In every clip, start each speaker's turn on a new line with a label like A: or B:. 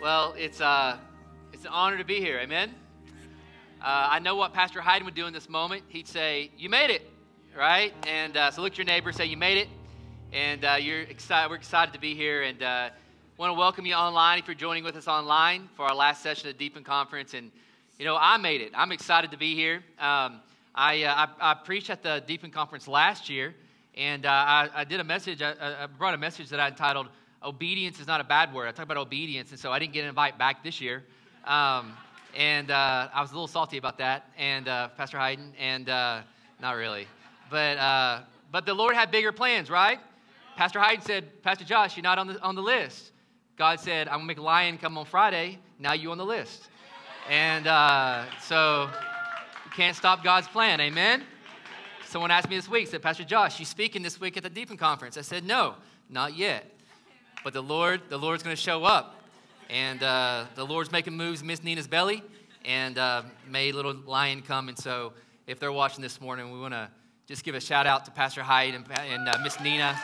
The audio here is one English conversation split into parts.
A: Well, it's, uh, it's an honor to be here. Amen. Uh, I know what Pastor Hayden would do in this moment. He'd say, You made it, right? And uh, so look at your neighbor, say, You made it. And uh, you're excited, we're excited to be here. And uh, want to welcome you online if you're joining with us online for our last session of Deepen Conference. And, you know, I made it. I'm excited to be here. Um, I, uh, I, I, preached at the Deepen Conference last year, and uh, I, I, did a message, I, I brought a message that I entitled, obedience is not a bad word. I talk about obedience, and so I didn't get an invite back this year. Um, and uh, I was a little salty about that, and uh, Pastor Hayden, and uh, not really. But, uh, but the Lord had bigger plans, right? Pastor Hayden said, Pastor Josh, you're not on the, on the list. God said, I'm going to make lion come on Friday. Now you on the list. And uh, so you can't stop God's plan. Amen? Someone asked me this week, said, Pastor Josh, you speaking this week at the Deepen Conference? I said, no, not yet. But the Lord, the Lord's going to show up. And uh, the Lord's making moves Miss Nina's belly and uh, made little lion come. And so if they're watching this morning, we want to just give a shout out to Pastor Hyde and, and uh, Miss Nina.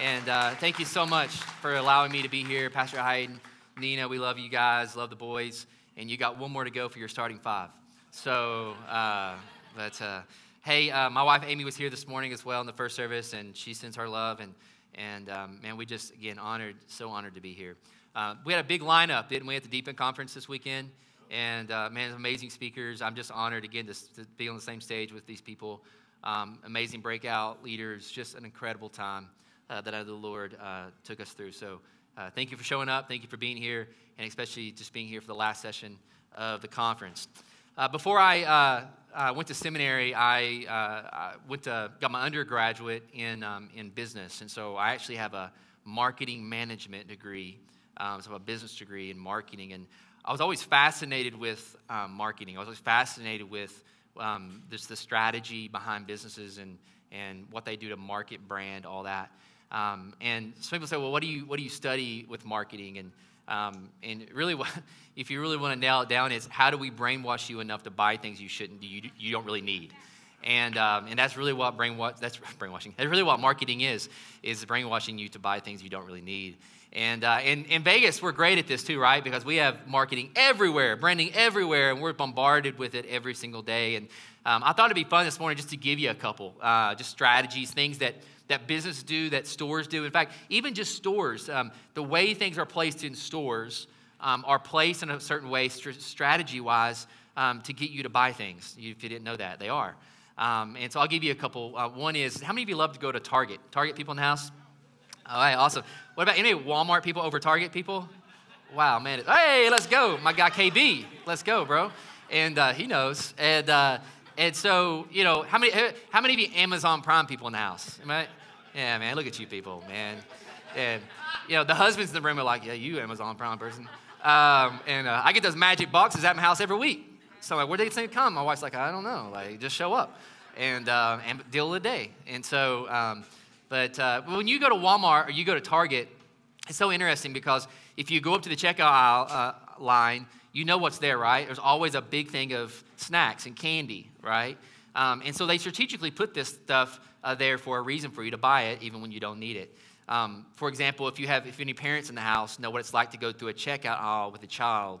A: And uh, thank you so much for allowing me to be here, Pastor Hyde and Nina. We love you guys, love the boys. And you got one more to go for your starting five. So, uh, but uh, hey, my wife Amy was here this morning as well in the first service, and she sends her love. And and um, man, we just, again, honored, so honored to be here. Uh, we had a big lineup, didn't we, at the Deepen Conference this weekend? And uh, man, amazing speakers. I'm just honored, again, to, to be on the same stage with these people. Um, amazing breakout leaders, just an incredible time uh, that the Lord uh, took us through. So uh, thank you for showing up. Thank you for being here, and especially just being here for the last session of the conference. Uh, before I uh, went to seminary, I, uh, I, went to got my undergraduate in um, in business, and so I actually have a marketing management degree, um, so a business degree in marketing. And I was always fascinated with um, marketing. I was always fascinated with um, this the strategy behind businesses and and what they do to market brand, all that. Um, and some people say, well, what do you what do you study with marketing? And um, and really, if you really want to nail it down, is how do we brainwash you enough to buy things you shouldn't, you, you don't really need? And, um, and that's really what brainwash, that's brainwashing. That's really what marketing is, is brainwashing you to buy things you don't really need. And uh, in, in Vegas, we're great at this too, right? Because we have marketing everywhere, branding everywhere, and we're bombarded with it every single day. And um, I thought it'd be fun this morning just to give you a couple, uh, just strategies, things that that businesses do, that stores do. In fact, even just stores, um, the way things are placed in stores um, are placed in a certain way, st- strategy wise, um, to get you to buy things. If you didn't know that, they are. Um, and so I'll give you a couple. Uh, one is how many of you love to go to Target? Target people in the house? All right, awesome. What about any Walmart people over Target people? Wow, man. Hey, let's go. My guy KB. Let's go, bro. And uh, he knows. And, uh, and so, you know, how many, how many of you Amazon Prime people in the house? Am I, yeah, man, look at you people, man. And, you know, the husbands in the room are like, yeah, you Amazon Prime person. Um, and uh, I get those magic boxes at my house every week. So I'm like, where do they come? My wife's like, I don't know. Like, just show up and, uh, and deal with the day. And so, um, but uh, when you go to Walmart or you go to Target, it's so interesting because if you go up to the checkout aisle uh, line, you know what's there, right? There's always a big thing of snacks and candy, right? Um, and so they strategically put this stuff uh, there for a reason for you to buy it, even when you don't need it. Um, for example, if you have if any parents in the house know what it's like to go through a checkout aisle with a child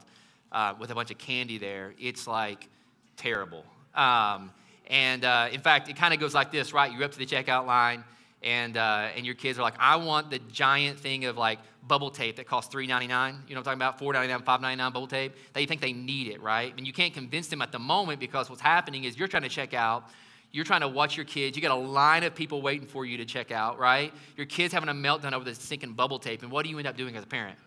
A: uh, with a bunch of candy there, it's like terrible. Um, and uh, in fact, it kind of goes like this, right? You're up to the checkout line, and uh, and your kids are like, I want the giant thing of like bubble tape that costs $3.99. You know what I'm talking about? $4.99, $5.99 bubble tape. They think they need it, right? And you can't convince them at the moment because what's happening is you're trying to check out. You're trying to watch your kids. You got a line of people waiting for you to check out, right? Your kid's having a meltdown over the sinking bubble tape. And what do you end up doing as a parent?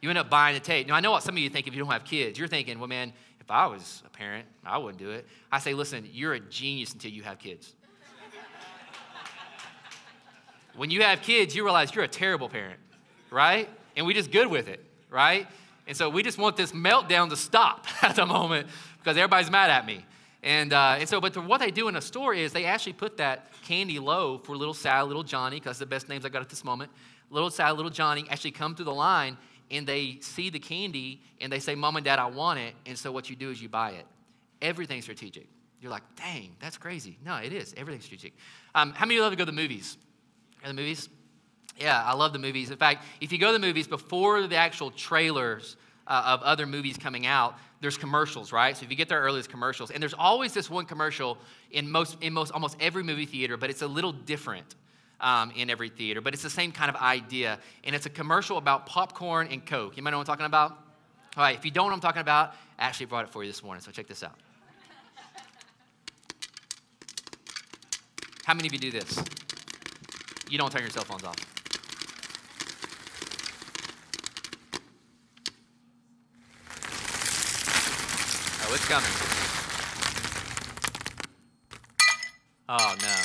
A: You end up buying the tape. Now, I know what some of you think if you don't have kids. You're thinking, well, man, if I was a parent, I wouldn't do it. I say, listen, you're a genius until you have kids. When you have kids, you realize you're a terrible parent, right? and we just good with it, right? And so we just want this meltdown to stop at the moment because everybody's mad at me. And, uh, and so, but what they do in a store is they actually put that candy low for little sad little Johnny, because the best names I got at this moment. Little sad little Johnny actually come through the line and they see the candy and they say, Mom and Dad, I want it. And so what you do is you buy it. Everything's strategic. You're like, dang, that's crazy. No, it is. Everything's strategic. Um, how many of you love to go to the movies? The movies? Yeah, I love the movies. In fact, if you go to the movies before the actual trailers uh, of other movies coming out, there's commercials, right? So if you get there early, there's commercials. And there's always this one commercial in most, in most, almost every movie theater, but it's a little different um, in every theater. But it's the same kind of idea. And it's a commercial about popcorn and Coke. You might know what I'm talking about? All right, if you don't know what I'm talking about, I actually brought it for you this morning, so check this out. How many of you do this? You don't turn your cell phones off. Oh, it's coming. Oh, no.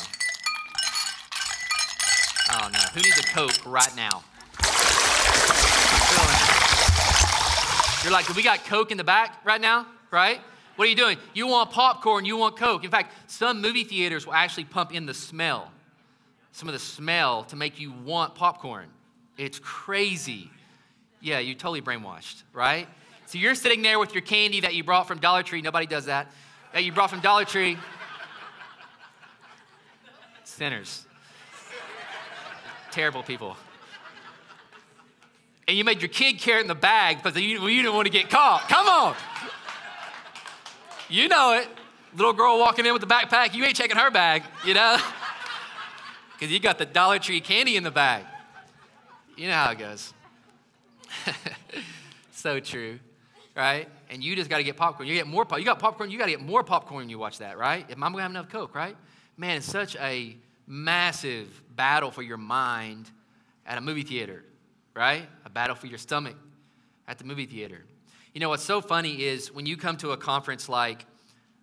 A: Oh, no. Who needs a Coke right now? You're like, we got Coke in the back right now, right? What are you doing? You want popcorn, you want Coke. In fact, some movie theaters will actually pump in the smell, some of the smell to make you want popcorn. It's crazy. Yeah, you're totally brainwashed, right? So you're sitting there with your candy that you brought from Dollar Tree. Nobody does that. That you brought from Dollar Tree. Sinners. Terrible people. And you made your kid carry it in the bag because you, you didn't want to get caught. Come on. You know it. Little girl walking in with the backpack, you ain't checking her bag, you know? Because you got the Dollar Tree candy in the bag. You know how it goes. so true right? And you just got to get popcorn. You get more pop. You got popcorn. You got to get more popcorn when you watch that, right? If I'm gonna have enough Coke, right? Man, it's such a massive battle for your mind at a movie theater, right? A battle for your stomach at the movie theater. You know what's so funny is when you come to a conference like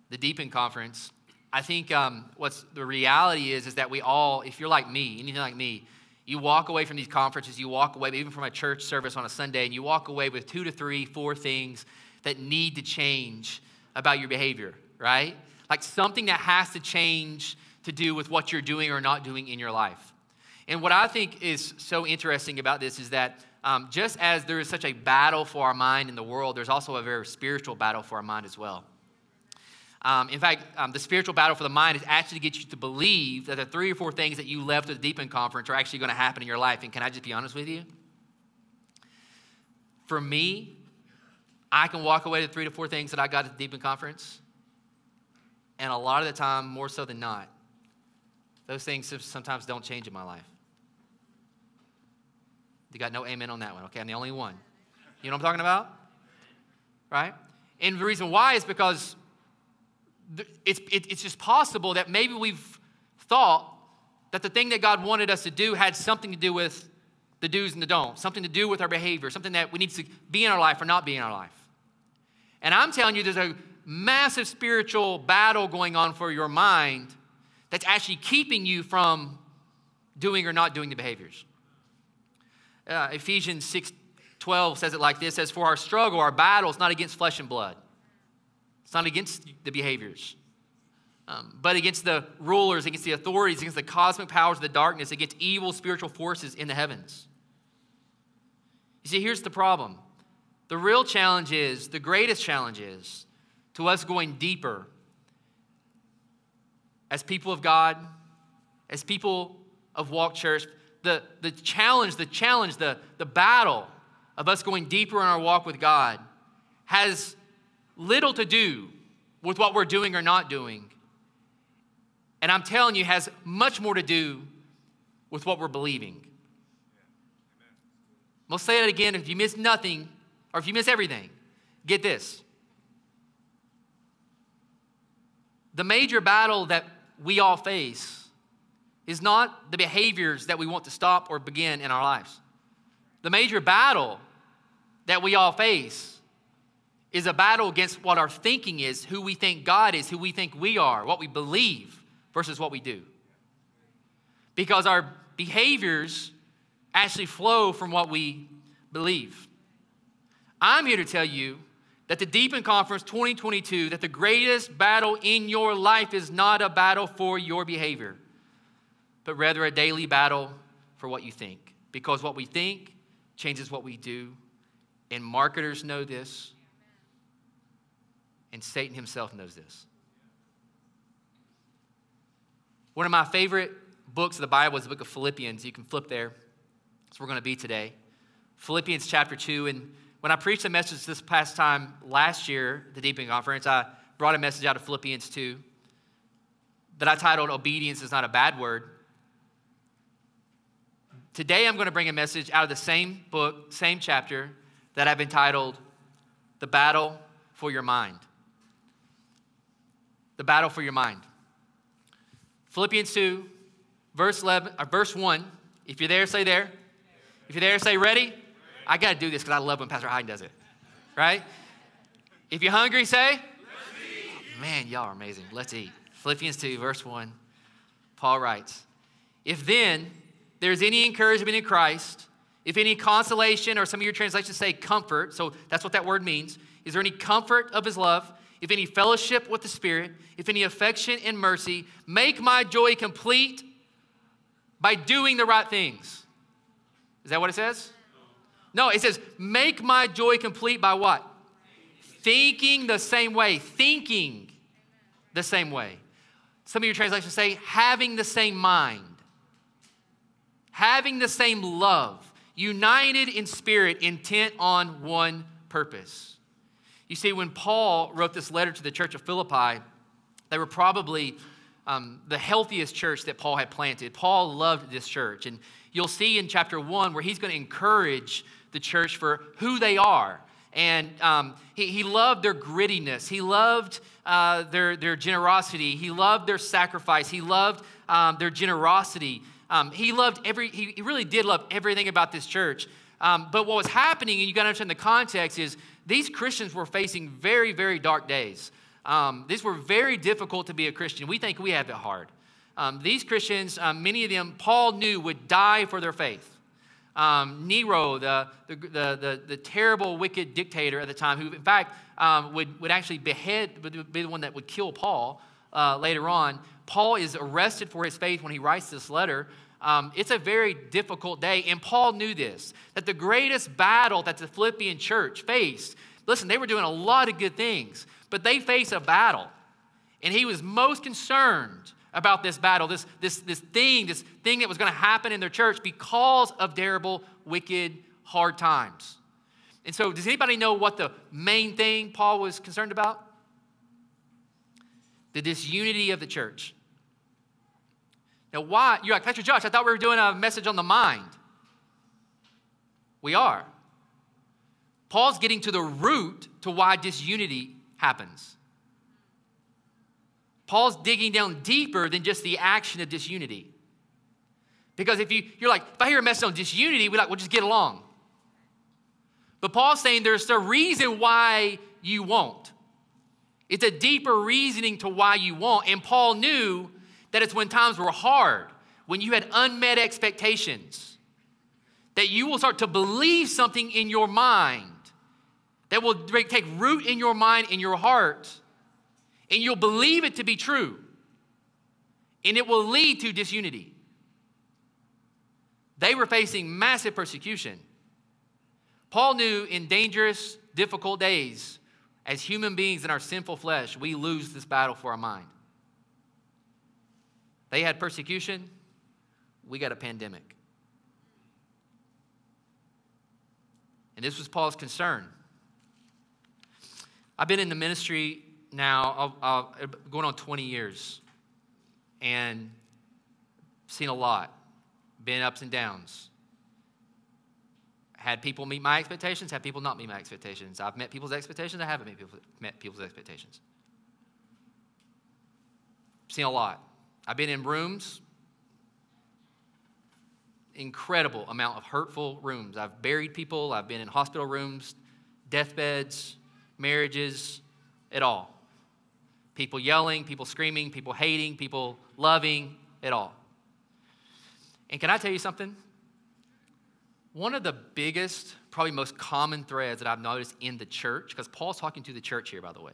A: the Deepen Conference. I think um, what's the reality is is that we all, if you're like me, anything like me, you walk away from these conferences, you walk away even from a church service on a Sunday, and you walk away with two to three, four things that need to change about your behavior, right? Like something that has to change to do with what you're doing or not doing in your life. And what I think is so interesting about this is that um, just as there is such a battle for our mind in the world, there's also a very spiritual battle for our mind as well. Um, in fact, um, the spiritual battle for the mind is actually to get you to believe that the three or four things that you left at the Deepen Conference are actually going to happen in your life. And can I just be honest with you? For me, I can walk away to three to four things that I got at the Deepen Conference. And a lot of the time, more so than not, those things sometimes don't change in my life. You got no amen on that one. Okay, I'm the only one. You know what I'm talking about? Right? And the reason why is because it's, it's just possible that maybe we've thought that the thing that God wanted us to do had something to do with the do's and the don'ts, something to do with our behavior, something that we need to be in our life or not be in our life. And I'm telling you, there's a massive spiritual battle going on for your mind that's actually keeping you from doing or not doing the behaviors. Uh, Ephesians 6 12 says it like this says, For our struggle, our battle is not against flesh and blood it's not against the behaviors, um, but against the rulers, against the authorities, against the cosmic powers of the darkness, against evil spiritual forces in the heavens. You see, here's the problem. The real challenge is, the greatest challenge is, to us going deeper as people of God, as people of Walk Church, the, the challenge, the challenge, the, the battle of us going deeper in our walk with God has little to do with what we're doing or not doing. And I'm telling you, has much more to do with what we're believing. I'll say it again if you miss nothing or if you miss everything, get this. The major battle that we all face is not the behaviors that we want to stop or begin in our lives. The major battle that we all face is a battle against what our thinking is, who we think God is, who we think we are, what we believe versus what we do. Because our behaviors actually flow from what we believe. I'm here to tell you that the Deepen Conference 2022, that the greatest battle in your life is not a battle for your behavior, but rather a daily battle for what you think. Because what we think changes what we do. And marketers know this, and Satan himself knows this. One of my favorite books of the Bible is the book of Philippians. You can flip there. That's where we're going to be today. Philippians chapter 2. And When I preached a message this past time last year, the Deepening Conference, I brought a message out of Philippians 2 that I titled Obedience is Not a Bad Word. Today, I'm going to bring a message out of the same book, same chapter, that I've entitled The Battle for Your Mind. The Battle for Your Mind. Philippians 2, verse, 11, or uh, verse 1. If you're there, say there. If you're there, say ready. I got to do this because I love when Pastor Hyden does it. Right? If you're hungry, say. Man, y'all are amazing. Let's eat. Philippians 2, verse 1. Paul writes If then there's any encouragement in Christ, if any consolation, or some of your translations say comfort, so that's what that word means. Is there any comfort of his love? If any fellowship with the Spirit, if any affection and mercy, make my joy complete by doing the right things. Is that what it says? No, it says, make my joy complete by what? Thinking the same way. Thinking the same way. Some of your translations say, having the same mind, having the same love, united in spirit, intent on one purpose. You see, when Paul wrote this letter to the church of Philippi, they were probably um, the healthiest church that Paul had planted. Paul loved this church. And you'll see in chapter one where he's going to encourage the church for who they are. And um, he, he loved their grittiness. He loved uh, their, their generosity. He loved their sacrifice. He loved um, their generosity. Um, he loved every, he, he, really did love everything about this church. Um, but what was happening, and you got to understand the context, is these Christians were facing very, very dark days. Um, these were very difficult to be a Christian. We think we have it hard. Um, these Christians, many of them, Paul knew would die for their faith um, Nero, the, the, the, the, terrible, wicked dictator at the time, who, in fact, um, would, would actually behead, would be the one that would kill Paul uh, later on. Paul is arrested for his faith when he writes this letter. Um, it's a very difficult day, and Paul knew this that the greatest battle that the Philippian church faced, listen, they were doing a lot of good things, but they faced a battle. And he was most concerned about this battle, this, this, this thing, this thing that was going to happen in their church because of terrible, wicked, hard times. And so, does anybody know what the main thing Paul was concerned about? The disunity of the church. Now, why? You're like, Pastor Josh, I thought we were doing a message on the mind. We are. Paul's getting to the root to why disunity happens. Paul's digging down deeper than just the action of disunity. Because if you, you're like, if I hear a message on disunity, we're like, we'll just get along. But Paul's saying there's a reason why you won't. It's a deeper reasoning to why you won't. And Paul knew that it's when times were hard, when you had unmet expectations, that you will start to believe something in your mind that will take root in your mind, in your heart, and you'll believe it to be true, and it will lead to disunity. They were facing massive persecution. Paul knew in dangerous, difficult days, as human beings in our sinful flesh, we lose this battle for our mind. They had persecution, we got a pandemic. And this was Paul's concern. I've been in the ministry now, going on 20 years, and seen a lot, been ups and downs. Had people meet my expectations, had people not meet my expectations. I've met people's expectations, I haven't met people's expectations. Seen a lot. I've been in rooms, incredible amount of hurtful rooms. I've buried people, I've been in hospital rooms, deathbeds, marriages, it all. People yelling, people screaming, people hating, people loving, it all. And can I tell you something? One of the biggest, probably most common threads that I've noticed in the church, because Paul's talking to the church here, by the way.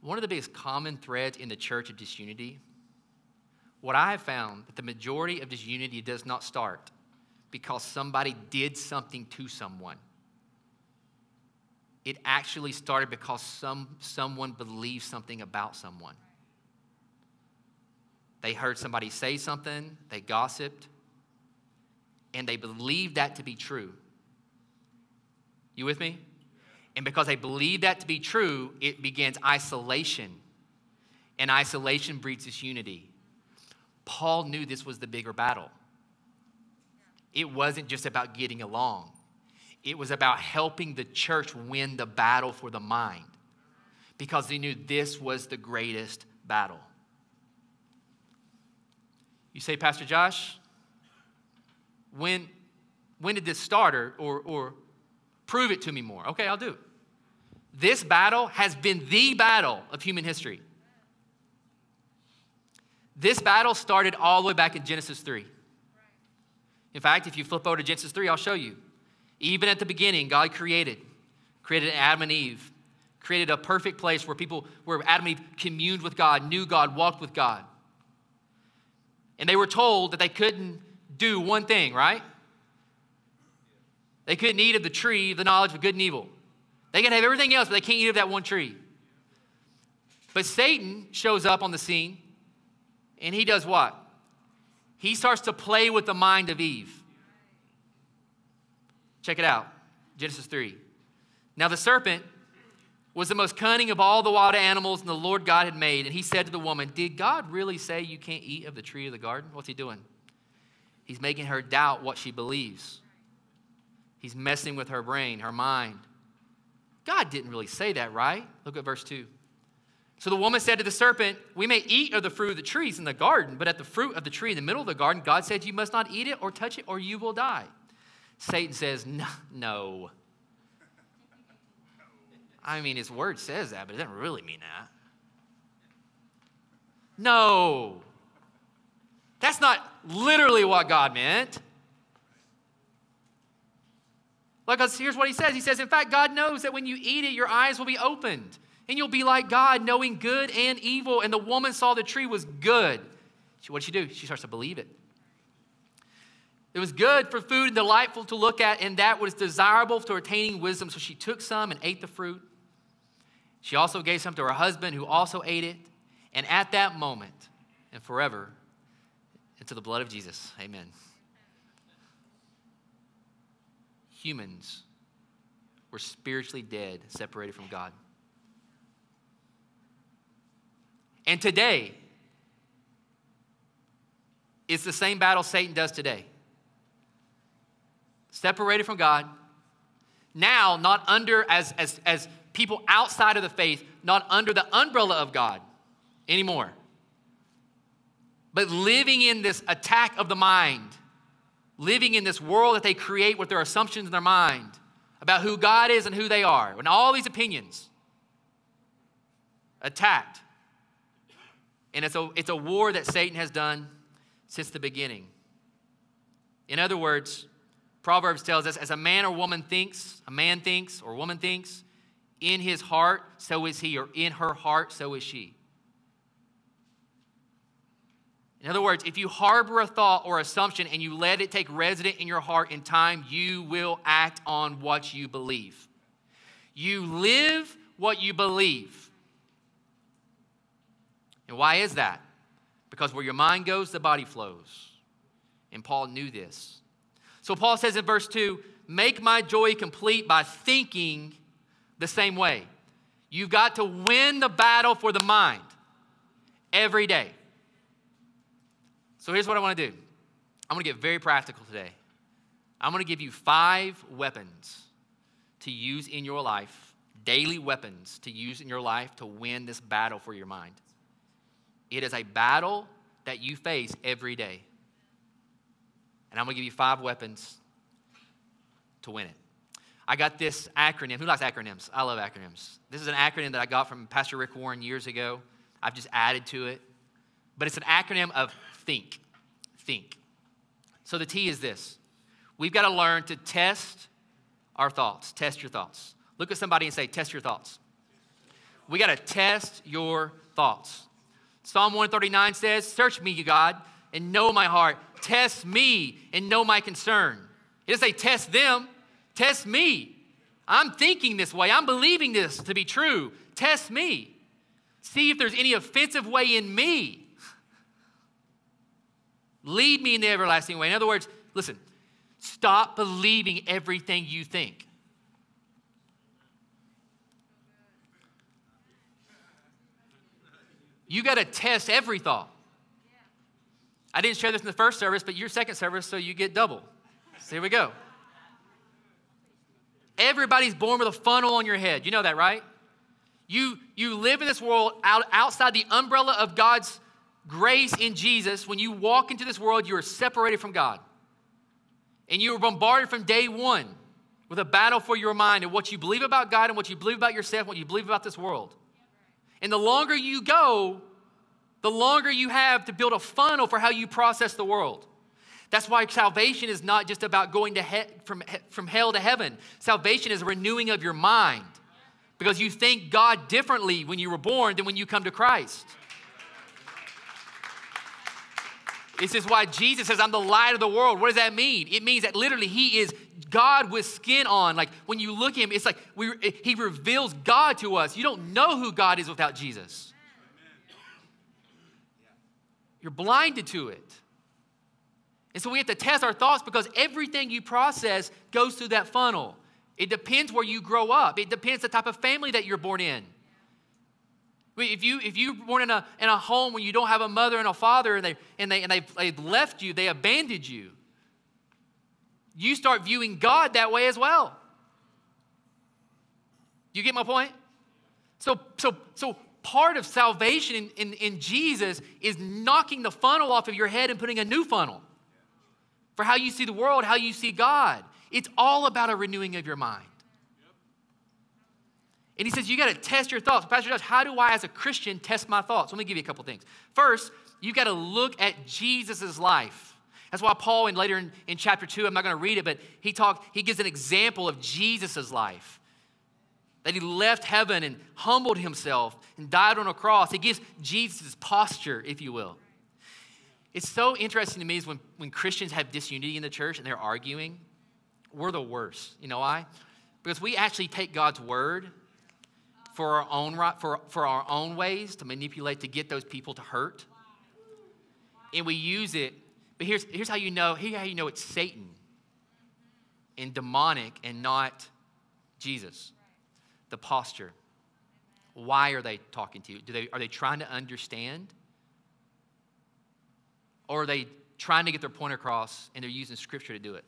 A: One of the biggest common threads in the church of disunity, what I have found that the majority of disunity does not start because somebody did something to someone it actually started because some, someone believed something about someone. They heard somebody say something, they gossiped, and they believed that to be true. You with me? And because they believe that to be true, it begins isolation. And isolation breeds disunity. Paul knew this was the bigger battle. It wasn't just about getting along, it was about helping the church win the battle for the mind because he knew this was the greatest battle. You say, Pastor Josh, when, when did this start or, or, or prove it to me more? Okay, I'll do it. This battle has been the battle of human history. This battle started all the way back in Genesis 3. In fact, if you flip over to Genesis 3, I'll show you. Even at the beginning, God created, created Adam and Eve, created a perfect place where people, where Adam and Eve communed with God, knew God, walked with God. And they were told that they couldn't do one thing, right? They couldn't eat of the tree the knowledge of good and evil. They can have everything else, but they can't eat of that one tree. But Satan shows up on the scene, and he does what? He starts to play with the mind of Eve. Check it out Genesis 3. Now the serpent was the most cunning of all the wild animals the Lord God had made. And he said to the woman, Did God really say you can't eat of the tree of the garden? What's he doing? He's making her doubt what she believes. He's messing with her brain, her mind. God didn't really say that, right? Look at verse 2. So the woman said to the serpent, We may eat of the fruit of the trees in the garden, but at the fruit of the tree in the middle of the garden, God said, You must not eat it or touch it, or you will die. Satan says, No. I mean, his word says that, but it doesn't really mean that. No. That's not literally what God meant. Like, uh, here's what he says He says, In fact, God knows that when you eat it, your eyes will be opened, and you'll be like God, knowing good and evil. And the woman saw the tree was good. What did she do? She starts to believe it. It was good for food and delightful to look at, and that was desirable to attaining wisdom. So she took some and ate the fruit. She also gave some to her husband, who also ate it. And at that moment and forever, into the blood of Jesus. Amen. Humans were spiritually dead, separated from God. And today, it's the same battle Satan does today. Separated from God, now not under as, as, as people outside of the faith, not under the umbrella of God anymore, but living in this attack of the mind, living in this world that they create with their assumptions in their mind about who God is and who they are, and all these opinions attacked. And it's a, it's a war that Satan has done since the beginning. In other words, Proverbs tells us as a man or woman thinks, a man thinks or woman thinks, in his heart, so is he, or in her heart, so is she. In other words, if you harbor a thought or assumption and you let it take resident in your heart in time, you will act on what you believe. You live what you believe. And why is that? Because where your mind goes, the body flows. And Paul knew this. So Paul says in verse 2 Make my joy complete by thinking the same way. You've got to win the battle for the mind every day. So here's what I want to do I'm going to get very practical today. I'm going to give you five weapons to use in your life, daily weapons to use in your life to win this battle for your mind. It is a battle that you face every day. And I'm going to give you five weapons to win it. I got this acronym. Who likes acronyms? I love acronyms. This is an acronym that I got from Pastor Rick Warren years ago. I've just added to it. But it's an acronym of think. Think. So the T is this we've got to learn to test our thoughts. Test your thoughts. Look at somebody and say, Test your thoughts. We got to test your thoughts. Psalm 139 says, Search me, you God, and know my heart. Test me and know my concern. It doesn't say test them, Test me. I'm thinking this way. I'm believing this to be true. Test me. See if there's any offensive way in me. Lead me in the everlasting way. In other words, listen, stop believing everything you think. You got to test every thought. I didn't share this in the first service, but your second service, so you get double. So here we go. Everybody's born with a funnel on your head. You know that, right? You, you live in this world out, outside the umbrella of God's grace in Jesus. When you walk into this world, you are separated from God. And you are bombarded from day one with a battle for your mind and what you believe about God and what you believe about yourself, and what you believe about this world. And the longer you go, the longer you have to build a funnel for how you process the world. That's why salvation is not just about going to he- from, he- from hell to heaven. Salvation is a renewing of your mind because you think God differently when you were born than when you come to Christ. This is why Jesus says, I'm the light of the world. What does that mean? It means that literally He is God with skin on. Like when you look at Him, it's like we, He reveals God to us. You don't know who God is without Jesus. You're blinded to it. And so we have to test our thoughts because everything you process goes through that funnel. It depends where you grow up. It depends the type of family that you're born in. If you if you're born in a in a home where you don't have a mother and a father and they and they and they've, they've left you, they abandoned you, you start viewing God that way as well. You get my point? So so so part of salvation in, in, in Jesus is knocking the funnel off of your head and putting a new funnel for how you see the world, how you see God. It's all about a renewing of your mind. And he says, You got to test your thoughts. Pastor Josh, how do I, as a Christian, test my thoughts? Let me give you a couple things. First, you got to look at Jesus' life. That's why Paul, and later in, in chapter two, I'm not going to read it, but he talked, he gives an example of Jesus' life. That he left heaven and humbled himself and died on a cross. He gives Jesus' posture, if you will. It's so interesting to me is when, when Christians have disunity in the church and they're arguing, we're the worst. You know why? Because we actually take God's word for our own right, for, for our own ways to manipulate to get those people to hurt. And we use it. But here's, here's how you know, here's how you know it's Satan and demonic and not Jesus. The posture. Why are they talking to you? Do they, are they trying to understand? Or are they trying to get their point across and they're using scripture to do it?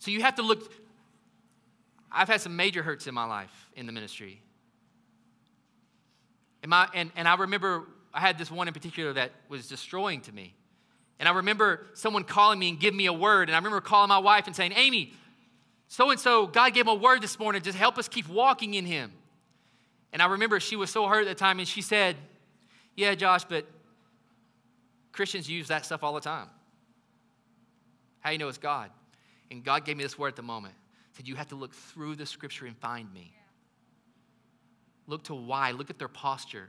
A: So you have to look. I've had some major hurts in my life in the ministry. And, my, and, and I remember I had this one in particular that was destroying to me. And I remember someone calling me and giving me a word. And I remember calling my wife and saying, Amy, so and so, God gave him a word this morning. Just help us keep walking in him. And I remember she was so hurt at the time, and she said, yeah, Josh, but Christians use that stuff all the time. How you know it's God? And God gave me this word at the moment. Said you have to look through the scripture and find me. Look to why. Look at their posture.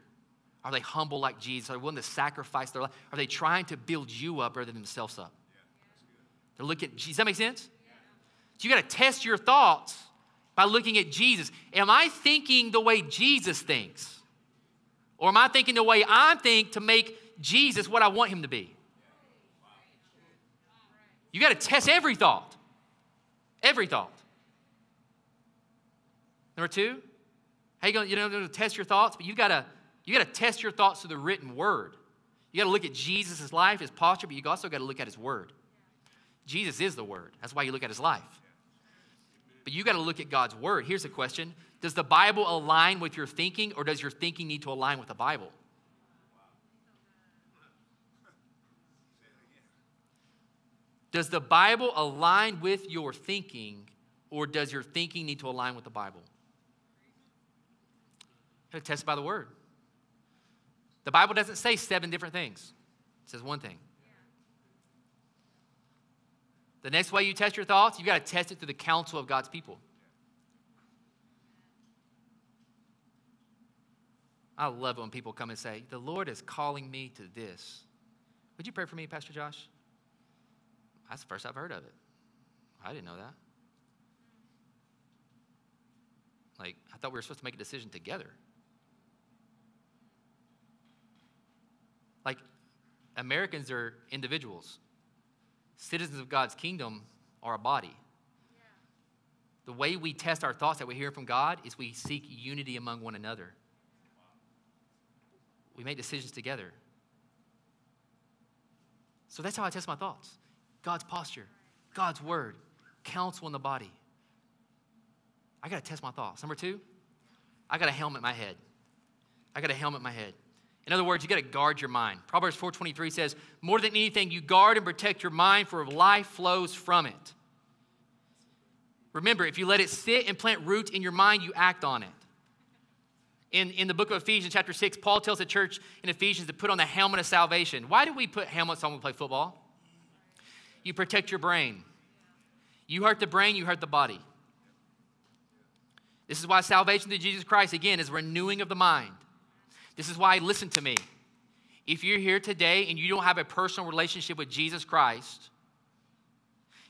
A: Are they humble like Jesus? Are they willing to sacrifice their life? Are they trying to build you up rather than themselves up? They're looking. Does that make sense? So you got to test your thoughts by looking at Jesus. Am I thinking the way Jesus thinks? Or am I thinking the way I think to make Jesus what I want him to be? You got to test every thought. Every thought. Number two, how you going? You know, to test your thoughts, but you got to you got to test your thoughts through the written word. You got to look at Jesus' life, his posture, but you also got to look at his word. Jesus is the word. That's why you look at his life. But you got to look at God's word. Here's the question Does the Bible align with your thinking, or does your thinking need to align with the Bible? Does the Bible align with your thinking, or does your thinking need to align with the Bible? You test by the word. The Bible doesn't say seven different things, it says one thing. The next way you test your thoughts, you've got to test it through the counsel of God's people. I love when people come and say, The Lord is calling me to this. Would you pray for me, Pastor Josh? That's the first I've heard of it. I didn't know that. Like, I thought we were supposed to make a decision together. Like, Americans are individuals citizens of God's kingdom are a body. The way we test our thoughts that we hear from God is we seek unity among one another. we make decisions together. So that's how I test my thoughts God's posture, God's word, counsel in the body. I got to test my thoughts. Number two, I got a helmet in my head. I got a helmet in my head. In other words, you got to guard your mind. Proverbs 4:23 says, "More than anything, you guard and protect your mind, for life flows from it." Remember, if you let it sit and plant roots in your mind, you act on it. In, in the book of Ephesians, chapter 6, Paul tells the church in Ephesians to put on the helmet of salvation. Why do we put helmets on when we play football? You protect your brain. You hurt the brain, you hurt the body. This is why salvation through Jesus Christ, again, is renewing of the mind. This is why, listen to me. If you're here today and you don't have a personal relationship with Jesus Christ,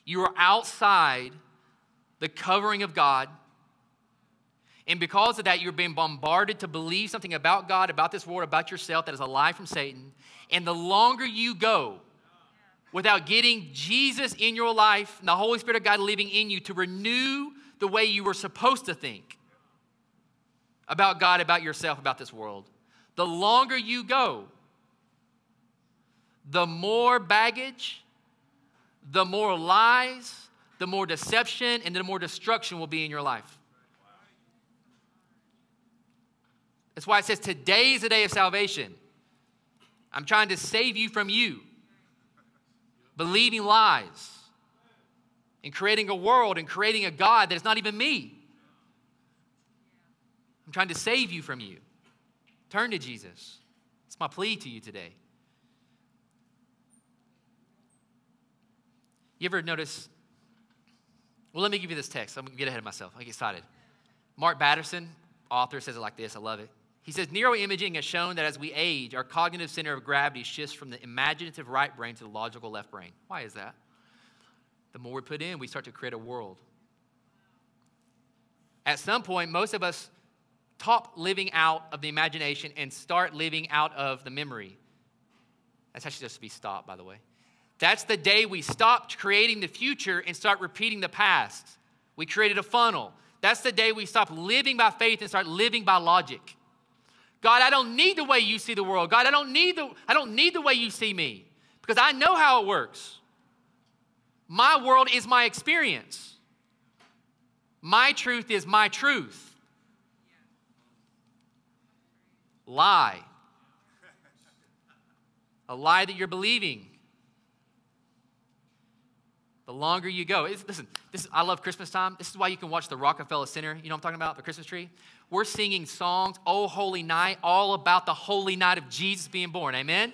A: you are outside the covering of God. And because of that, you're being bombarded to believe something about God, about this world, about yourself that is a lie from Satan. And the longer you go without getting Jesus in your life and the Holy Spirit of God living in you to renew the way you were supposed to think about God, about yourself, about this world, the longer you go, the more baggage, the more lies, the more deception, and the more destruction will be in your life. That's why it says today is the day of salvation. I'm trying to save you from you believing lies and creating a world and creating a God that is not even me. I'm trying to save you from you. Turn to Jesus. It's my plea to you today. You ever notice? Well, let me give you this text. I'm going to get ahead of myself. I get excited. Mark Batterson, author, says it like this. I love it. He says neuroimaging has shown that as we age, our cognitive center of gravity shifts from the imaginative right brain to the logical left brain. Why is that? The more we put in, we start to create a world. At some point, most of us top living out of the imagination and start living out of the memory. That's actually supposed to be stopped, by the way. That's the day we stopped creating the future and start repeating the past. We created a funnel. That's the day we stop living by faith and start living by logic. God, I don't need the way you see the world. God, I don't need the, I don't need the way you see me because I know how it works. My world is my experience. My truth is my truth. Lie. A lie that you're believing. The longer you go, listen, this, I love Christmas time. This is why you can watch the Rockefeller Center. You know what I'm talking about? The Christmas tree. We're singing songs, Oh Holy Night, all about the holy night of Jesus being born. Amen?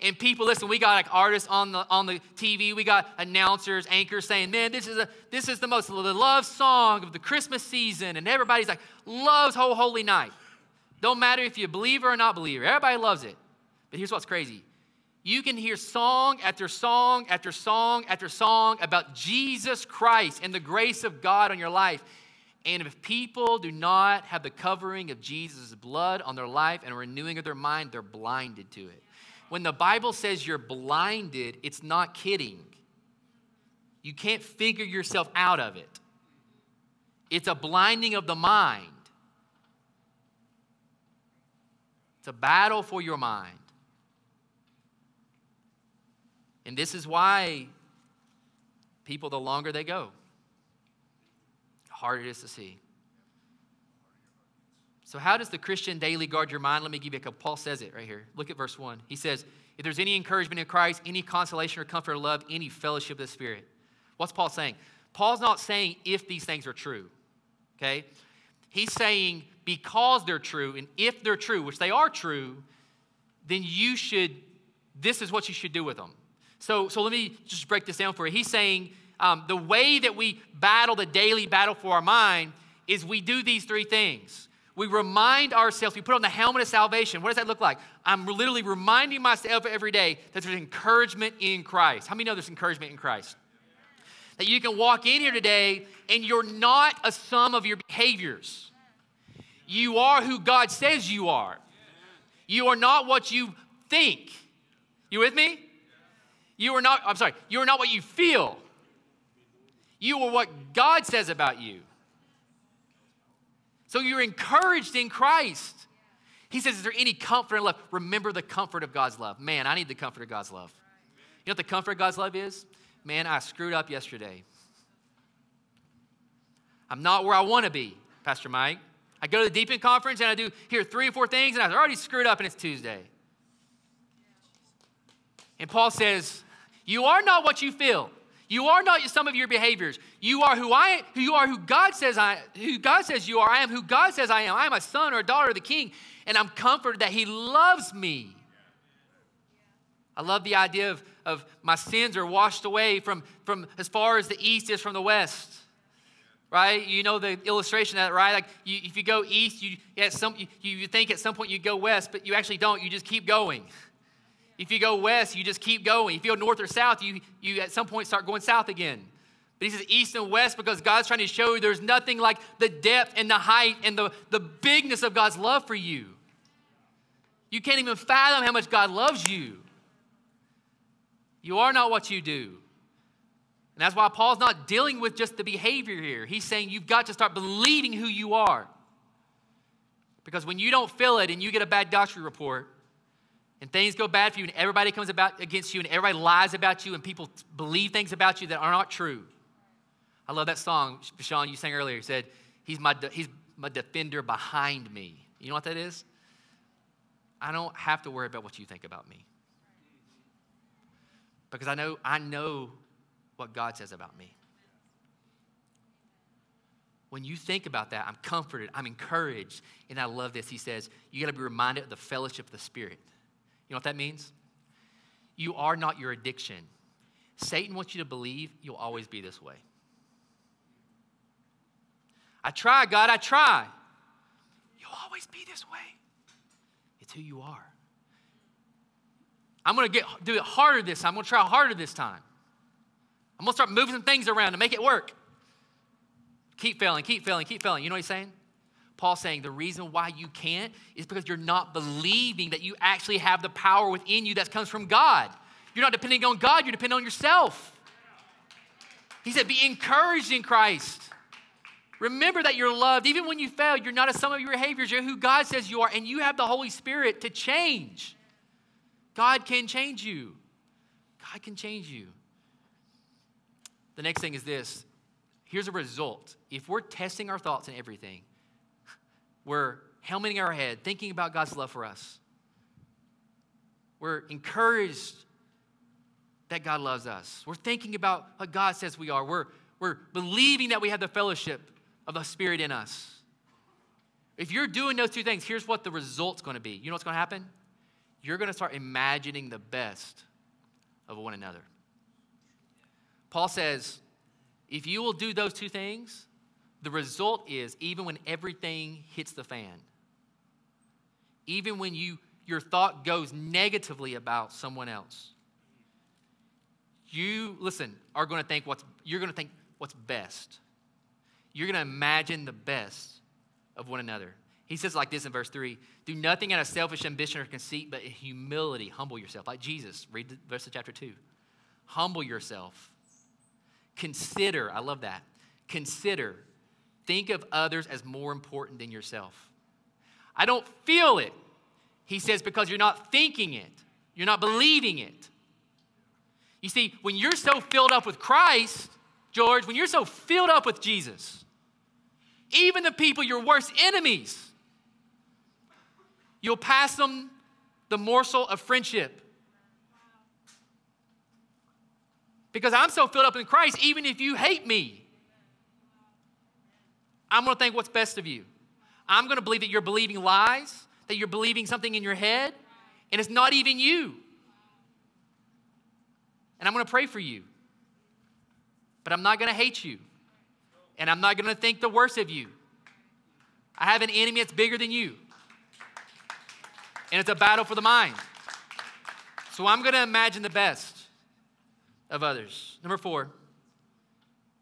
A: And people, listen, we got like artists on the on the TV, we got announcers, anchors saying, Man, this is a this is the most the love song of the Christmas season. And everybody's like, loves Oh Holy Night. Don't matter if you believe or not believe, everybody loves it. But here's what's crazy. You can hear song after song after song after song about Jesus Christ and the grace of God on your life. And if people do not have the covering of Jesus' blood on their life and renewing of their mind, they're blinded to it. When the Bible says you're blinded, it's not kidding. You can't figure yourself out of it. It's a blinding of the mind. It's a battle for your mind. And this is why people, the longer they go, harder it is to see. So, how does the Christian daily guard your mind? Let me give you a couple. Paul says it right here. Look at verse 1. He says, If there's any encouragement in Christ, any consolation or comfort or love, any fellowship of the Spirit. What's Paul saying? Paul's not saying if these things are true, okay? He's saying because they're true, and if they're true, which they are true, then you should, this is what you should do with them. So, so let me just break this down for you. He's saying um, the way that we battle the daily battle for our mind is we do these three things. We remind ourselves, we put on the helmet of salvation. What does that look like? I'm literally reminding myself every day that there's encouragement in Christ. How many know there's encouragement in Christ? That you can walk in here today and you're not a sum of your behaviors. You are who God says you are. You are not what you think. You with me? You are not, I'm sorry, you are not what you feel. You are what God says about you. So you're encouraged in Christ. He says, Is there any comfort in love? Remember the comfort of God's love. Man, I need the comfort of God's love. You know what the comfort of God's love is? Man, I screwed up yesterday. I'm not where I want to be, Pastor Mike. I go to the Deep End Conference and I do here three or four things and I've already screwed up and it's Tuesday. And Paul says, You are not what you feel. You are not some of your behaviors. You are who I who you are who God says I who God says you are. I am who God says I am. I am a son or a daughter of the king, and I'm comforted that he loves me. I love the idea of, of my sins are washed away from, from as far as the east is from the west. Right? You know the illustration of that, right? Like you, if you go east, you, at some, you, you think at some point you go west, but you actually don't. You just keep going. If you go west, you just keep going. If you go north or south, you, you at some point start going south again. But he says east and west because God's trying to show you there's nothing like the depth and the height and the, the bigness of God's love for you. You can't even fathom how much God loves you. You are not what you do. And that's why Paul's not dealing with just the behavior here. He's saying you've got to start believing who you are. Because when you don't feel it and you get a bad doctor report, and things go bad for you, and everybody comes about against you, and everybody lies about you, and people believe things about you that are not true. I love that song, Sean, you sang earlier. He said, He's my, de- he's my defender behind me. You know what that is? I don't have to worry about what you think about me. Because I know, I know what God says about me. When you think about that, I'm comforted, I'm encouraged, and I love this. He says, You got to be reminded of the fellowship of the Spirit. You know what that means? You are not your addiction. Satan wants you to believe you'll always be this way. I try, God, I try. You'll always be this way. It's who you are. I'm gonna get do it harder this time. I'm gonna try harder this time. I'm gonna start moving some things around to make it work. Keep failing, keep failing, keep failing. You know what he's saying? Paul's saying the reason why you can't is because you're not believing that you actually have the power within you that comes from God. You're not depending on God, you're depending on yourself. He said, Be encouraged in Christ. Remember that you're loved. Even when you fail, you're not a sum of your behaviors. You're who God says you are, and you have the Holy Spirit to change. God can change you. God can change you. The next thing is this here's a result. If we're testing our thoughts and everything, we're helmeting our head, thinking about God's love for us. We're encouraged that God loves us. We're thinking about what God says we are. We're, we're believing that we have the fellowship of the Spirit in us. If you're doing those two things, here's what the result's to be. You know what's to happen? You're to start imagining the best of one another. Paul says, if you will do those two things, the result is even when everything hits the fan, even when you your thought goes negatively about someone else, you listen are going to think what's you're going to think what's best. You're going to imagine the best of one another. He says like this in verse 3 Do nothing out of selfish ambition or conceit, but in humility, humble yourself. Like Jesus, read the verse of chapter 2. Humble yourself. Consider, I love that. Consider Think of others as more important than yourself. I don't feel it. He says, because you're not thinking it, you're not believing it. You see, when you're so filled up with Christ, George, when you're so filled up with Jesus, even the people, your worst enemies, you'll pass them the morsel of friendship. Because I'm so filled up in Christ, even if you hate me, I'm going to think what's best of you. I'm going to believe that you're believing lies, that you're believing something in your head, and it's not even you. And I'm going to pray for you. But I'm not going to hate you. And I'm not going to think the worst of you. I have an enemy that's bigger than you. And it's a battle for the mind. So I'm going to imagine the best of others. Number four,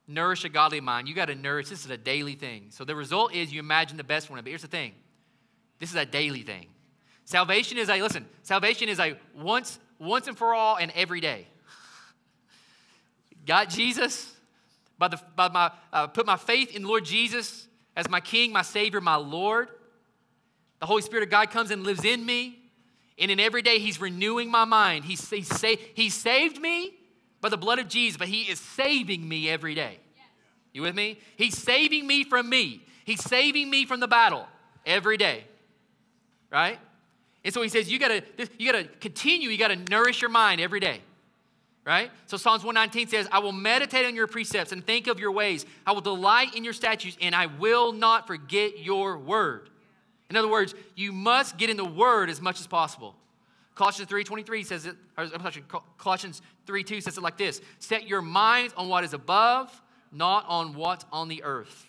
A: Nourish a godly mind. You got to nourish. This is a daily thing. So the result is you imagine the best one. But here's the thing this is a daily thing. Salvation is a, listen, salvation is a once, once and for all and every day. Got Jesus, by the, by my, uh, put my faith in Lord Jesus as my King, my Savior, my Lord. The Holy Spirit of God comes and lives in me. And in every day, He's renewing my mind. He's, he's, sa- he saved me by the blood of Jesus, but He is saving me every day. You with me? He's saving me from me. He's saving me from the battle every day. Right? And so he says, you gotta, you gotta continue, you gotta nourish your mind every day. Right? So Psalms 119 says, I will meditate on your precepts and think of your ways. I will delight in your statutes, and I will not forget your word. In other words, you must get in the word as much as possible. Colossians 3.23 says it, or sorry, Colossians 3.2 says it like this. Set your minds on what is above, not on what's on the earth.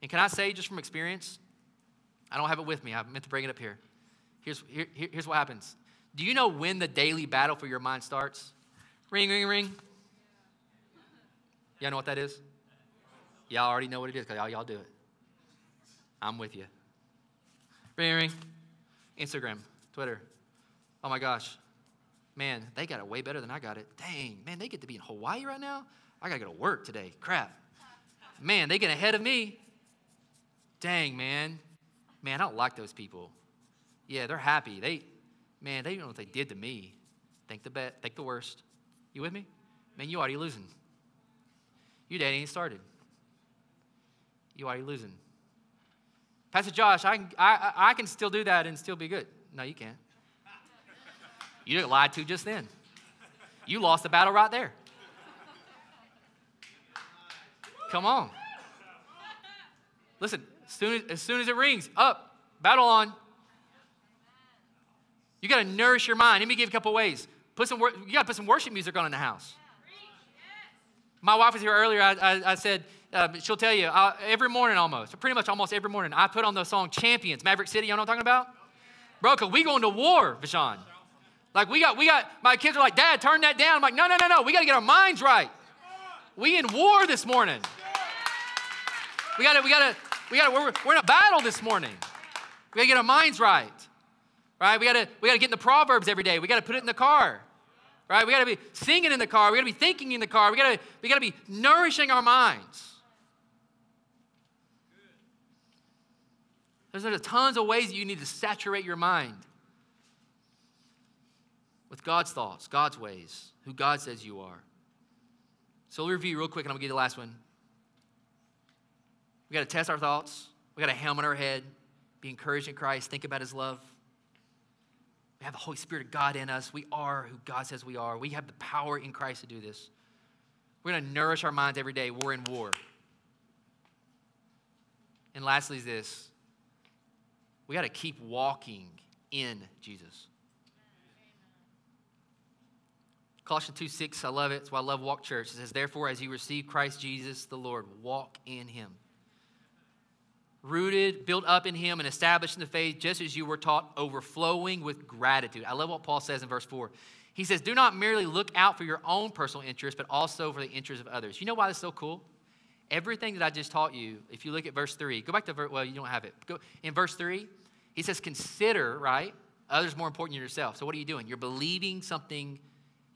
A: And can I say, just from experience, I don't have it with me. I meant to bring it up here. Here's, here, here's what happens. Do you know when the daily battle for your mind starts? Ring, ring, ring. Y'all know what that is? Y'all already know what it is because y'all, y'all do it. I'm with you. Ring, ring. Instagram, Twitter. Oh my gosh. Man, they got it way better than I got it. Dang, man, they get to be in Hawaii right now? I got to go to work today. Crap. Man, they get ahead of me. Dang, man. Man, I don't like those people. Yeah, they're happy. They, man, they don't know what they did to me. Think the bet, think the worst. You with me? Man, you already losing. Your day ain't started. You already losing. Pastor Josh, I can, I, I can still do that and still be good. No, you can't. You didn't lie to just then. You lost the battle right there. Come on. Listen, as soon as, as soon as it rings, up, battle on. You got to nourish your mind. Let me give you a couple ways. Put some, you got to put some worship music on in the house. My wife was here earlier. I, I, I said, uh, she'll tell you uh, every morning almost, pretty much almost every morning, I put on the song Champions, Maverick City. You know what I'm talking about? Bro, because we going to war, Vashon. Like we got, we got, my kids are like, Dad, turn that down. I'm like, no, no, no, no. We got to get our minds right. We in war this morning. We got to, we got to, we got to, we're, we're in a battle this morning. We got to get our minds right. Right? We got to, we got to get in the Proverbs every day. We got to put it in the car. Right? We got to be singing in the car. We got to be thinking in the car. We got to, we got to be nourishing our minds. There's tons of ways that you need to saturate your mind with God's thoughts, God's ways, who God says you are. So, we'll review real quick, and I'm give you the last one. We got to test our thoughts. We got a helmet our head. Be encouraged in Christ. Think about His love. We have the Holy Spirit of God in us. We are who God says we are. We have the power in Christ to do this. We're going to nourish our minds every day. We're in war. And lastly, is this we got to keep walking in Jesus. Colossians 2 6, I love it. It's why I love Walk Church. It says, Therefore, as you receive Christ Jesus the Lord, walk in him rooted, built up in Him, and established in the faith, just as you were taught, overflowing with gratitude. I love what Paul says in verse 4. He says, Do not merely look out for your own personal interest, but also for the interest of others. You know why this is so cool? Everything that I just taught you, if you look at verse 3, go back to, well, you don't have it. Go, in verse 3, he says, Consider, right? Others more important than yourself. So what are you doing? You're believing something,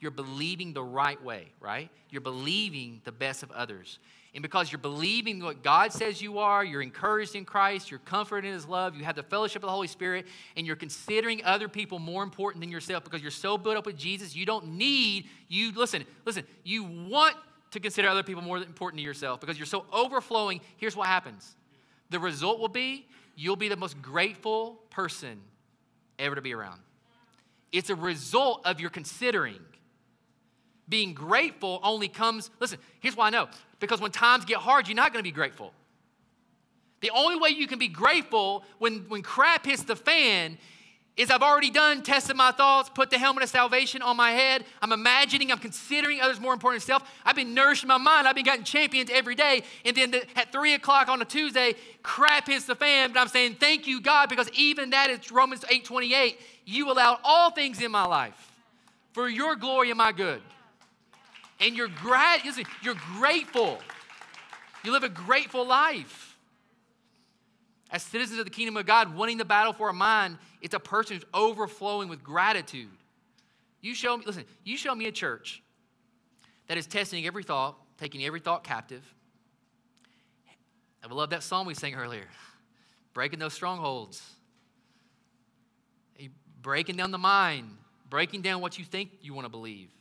A: you're believing the right way, right? You're believing the best of others. And because you're believing what God says you are, you're encouraged in Christ, you're comforted in His love, you have the fellowship of the Holy Spirit, and you're considering other people more important than yourself because you're so built up with Jesus, you don't need, you, listen, listen, you want to consider other people more important to yourself because you're so overflowing. Here's what happens the result will be you'll be the most grateful person ever to be around. It's a result of your considering being grateful only comes, listen, here's why I know. Because when times get hard, you're not going to be grateful. The only way you can be grateful when, when crap hits the fan is I've already done, tested my thoughts, put the helmet of salvation on my head. I'm imagining, I'm considering others more important than self. I've been nourishing my mind. I've been getting champions every day. And then the, at 3 o'clock on a Tuesday, crap hits the fan. But I'm saying, thank you, God, because even that is Romans 8 28. You allowed all things in my life for your glory and my good and you're grat- you're grateful. You live a grateful life. As citizens of the kingdom of God, winning the battle for a mind, it's a person who's overflowing with gratitude. You show me, listen, you show me a church that is testing every thought, taking every thought captive. I love that song we sang earlier, breaking those strongholds. breaking down the mind, breaking down what you think you want to believe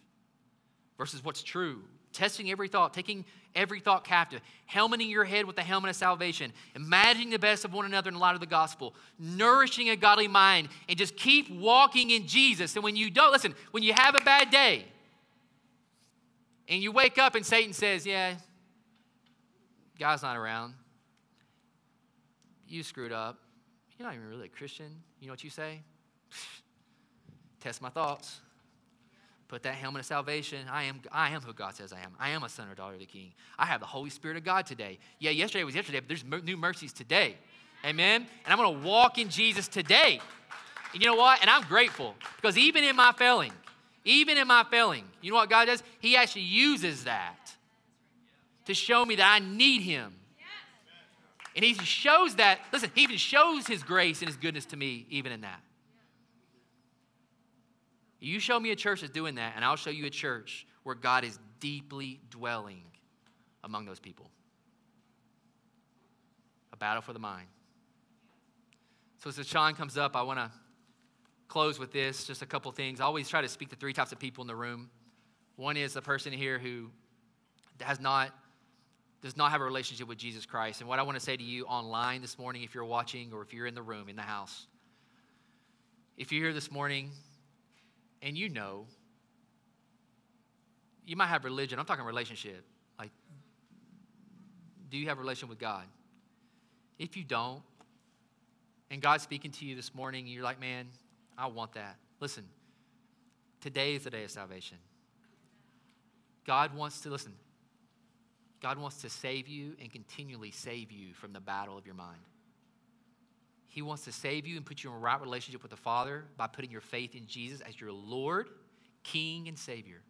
A: versus what's true, testing every thought, taking every thought captive, helmeting your head with the helmet of salvation, imagining the best of one another in the light of the gospel, nourishing a godly mind, and just keep walking in Jesus. And when you don't, listen, when you have a bad day and you wake up and Satan says, Yeah, God's not around, you screwed up. You're not even really a Christian. You know what you say? Test my thoughts. Put that helmet of salvation. I am, I am who God says I am. I am a son or daughter of the King. I have the Holy Spirit of God today. Yeah, yesterday was yesterday, but there's new mercies today. Amen. And I'm going to walk in Jesus today. And you know what? And I'm grateful because even in my failing, even in my failing, you know what God does? He actually uses that to show me that I need Him. And He shows that, listen, He even shows His grace and His goodness to me, even in that. You show me a church that's doing that, and I'll show you a church where God is deeply dwelling among those people. A battle for the mind. So as the Sean comes up, I want to close with this just a couple things. I always try to speak to three types of people in the room. One is the person here who has not does not have a relationship with Jesus Christ. And what I want to say to you online this morning, if you're watching or if you're in the room, in the house, if you're here this morning and you know, you might have religion. I'm talking relationship. Like, do you have a relationship with God? If you don't, and God's speaking to you this morning, you're like, man, I want that. Listen, today is the day of salvation. God wants to, listen, God wants to save you and continually save you from the battle of your mind. He wants to save you and put you in a right relationship with the Father by putting your faith in Jesus as your Lord, King, and Savior.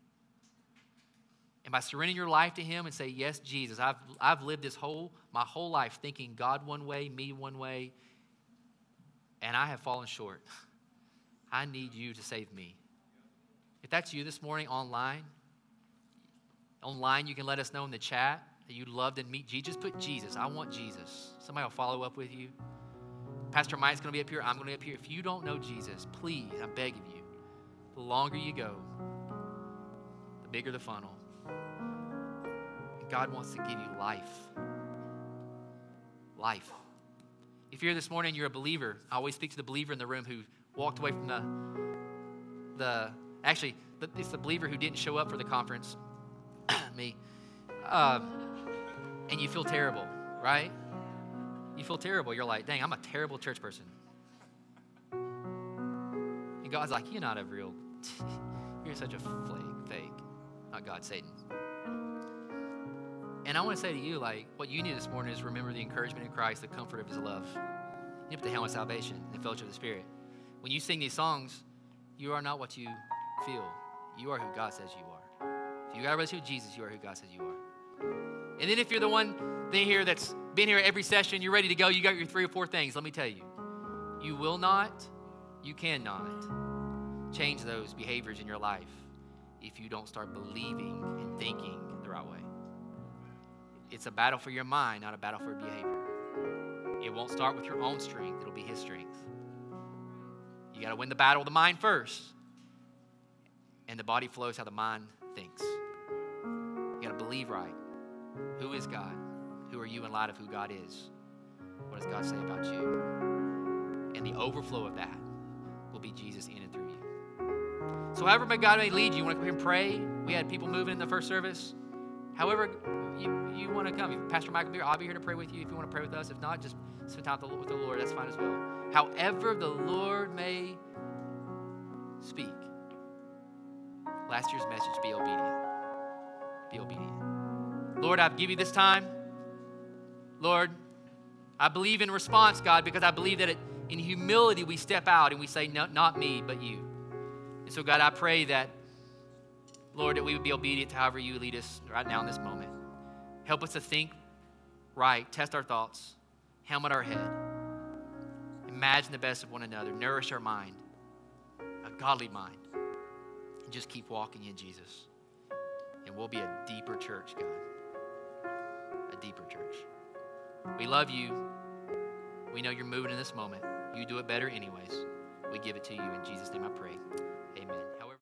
A: And by surrendering your life to Him and say, Yes, Jesus, I've, I've lived this whole, my whole life thinking God one way, me one way, and I have fallen short. I need you to save me. If that's you this morning online, online, you can let us know in the chat that you'd love to meet Jesus. Put Jesus. I want Jesus. Somebody will follow up with you. Pastor Mike's going to be up here. I'm going to be up here. If you don't know Jesus, please, I beg of you, the longer you go, the bigger the funnel. God wants to give you life. Life. If you're here this morning, you're a believer. I always speak to the believer in the room who walked away from the, the actually, it's the believer who didn't show up for the conference, me. Um, and you feel terrible, right? You feel terrible. You're like, dang, I'm a terrible church person. And God's like, you're not a real, you're such a flake, fake. Not God, Satan. And I want to say to you, like, what you need this morning is remember the encouragement in Christ, the comfort of his love. You have the helmet of salvation and the fellowship of the Spirit. When you sing these songs, you are not what you feel. You are who God says you are. If you got a relationship with Jesus, you are who God says you are. And then if you're the one thing here that's been here every session, you're ready to go, you got your three or four things. Let me tell you, you will not, you cannot change those behaviors in your life if you don't start believing and thinking the right way. It's a battle for your mind, not a battle for behavior. It won't start with your own strength, it'll be His strength. You got to win the battle of the mind first. And the body flows how the mind thinks. You got to believe right. Who is God? Who are you in light of who God is? What does God say about you? And the overflow of that will be Jesus in and through you. So, however God may lead you, you want to come here and pray. We had people moving in the first service. However, you, you want to come. Pastor Michael here. I'll be here to pray with you if you want to pray with us. If not, just spend time with the Lord. That's fine as well. However, the Lord may speak. Last year's message be obedient. Be obedient. Lord, I give you this time. Lord, I believe in response, God, because I believe that it, in humility we step out and we say, no, Not me, but you. And so, God, I pray that, Lord, that we would be obedient to however you lead us right now in this moment. Help us to think right, test our thoughts, helmet our head, imagine the best of one another, nourish our mind, a godly mind, and just keep walking in Jesus. And we'll be a deeper church, God. A deeper church. We love you. We know you're moving in this moment. You do it better, anyways. we give it to you. In Jesus' name I pray. Amen.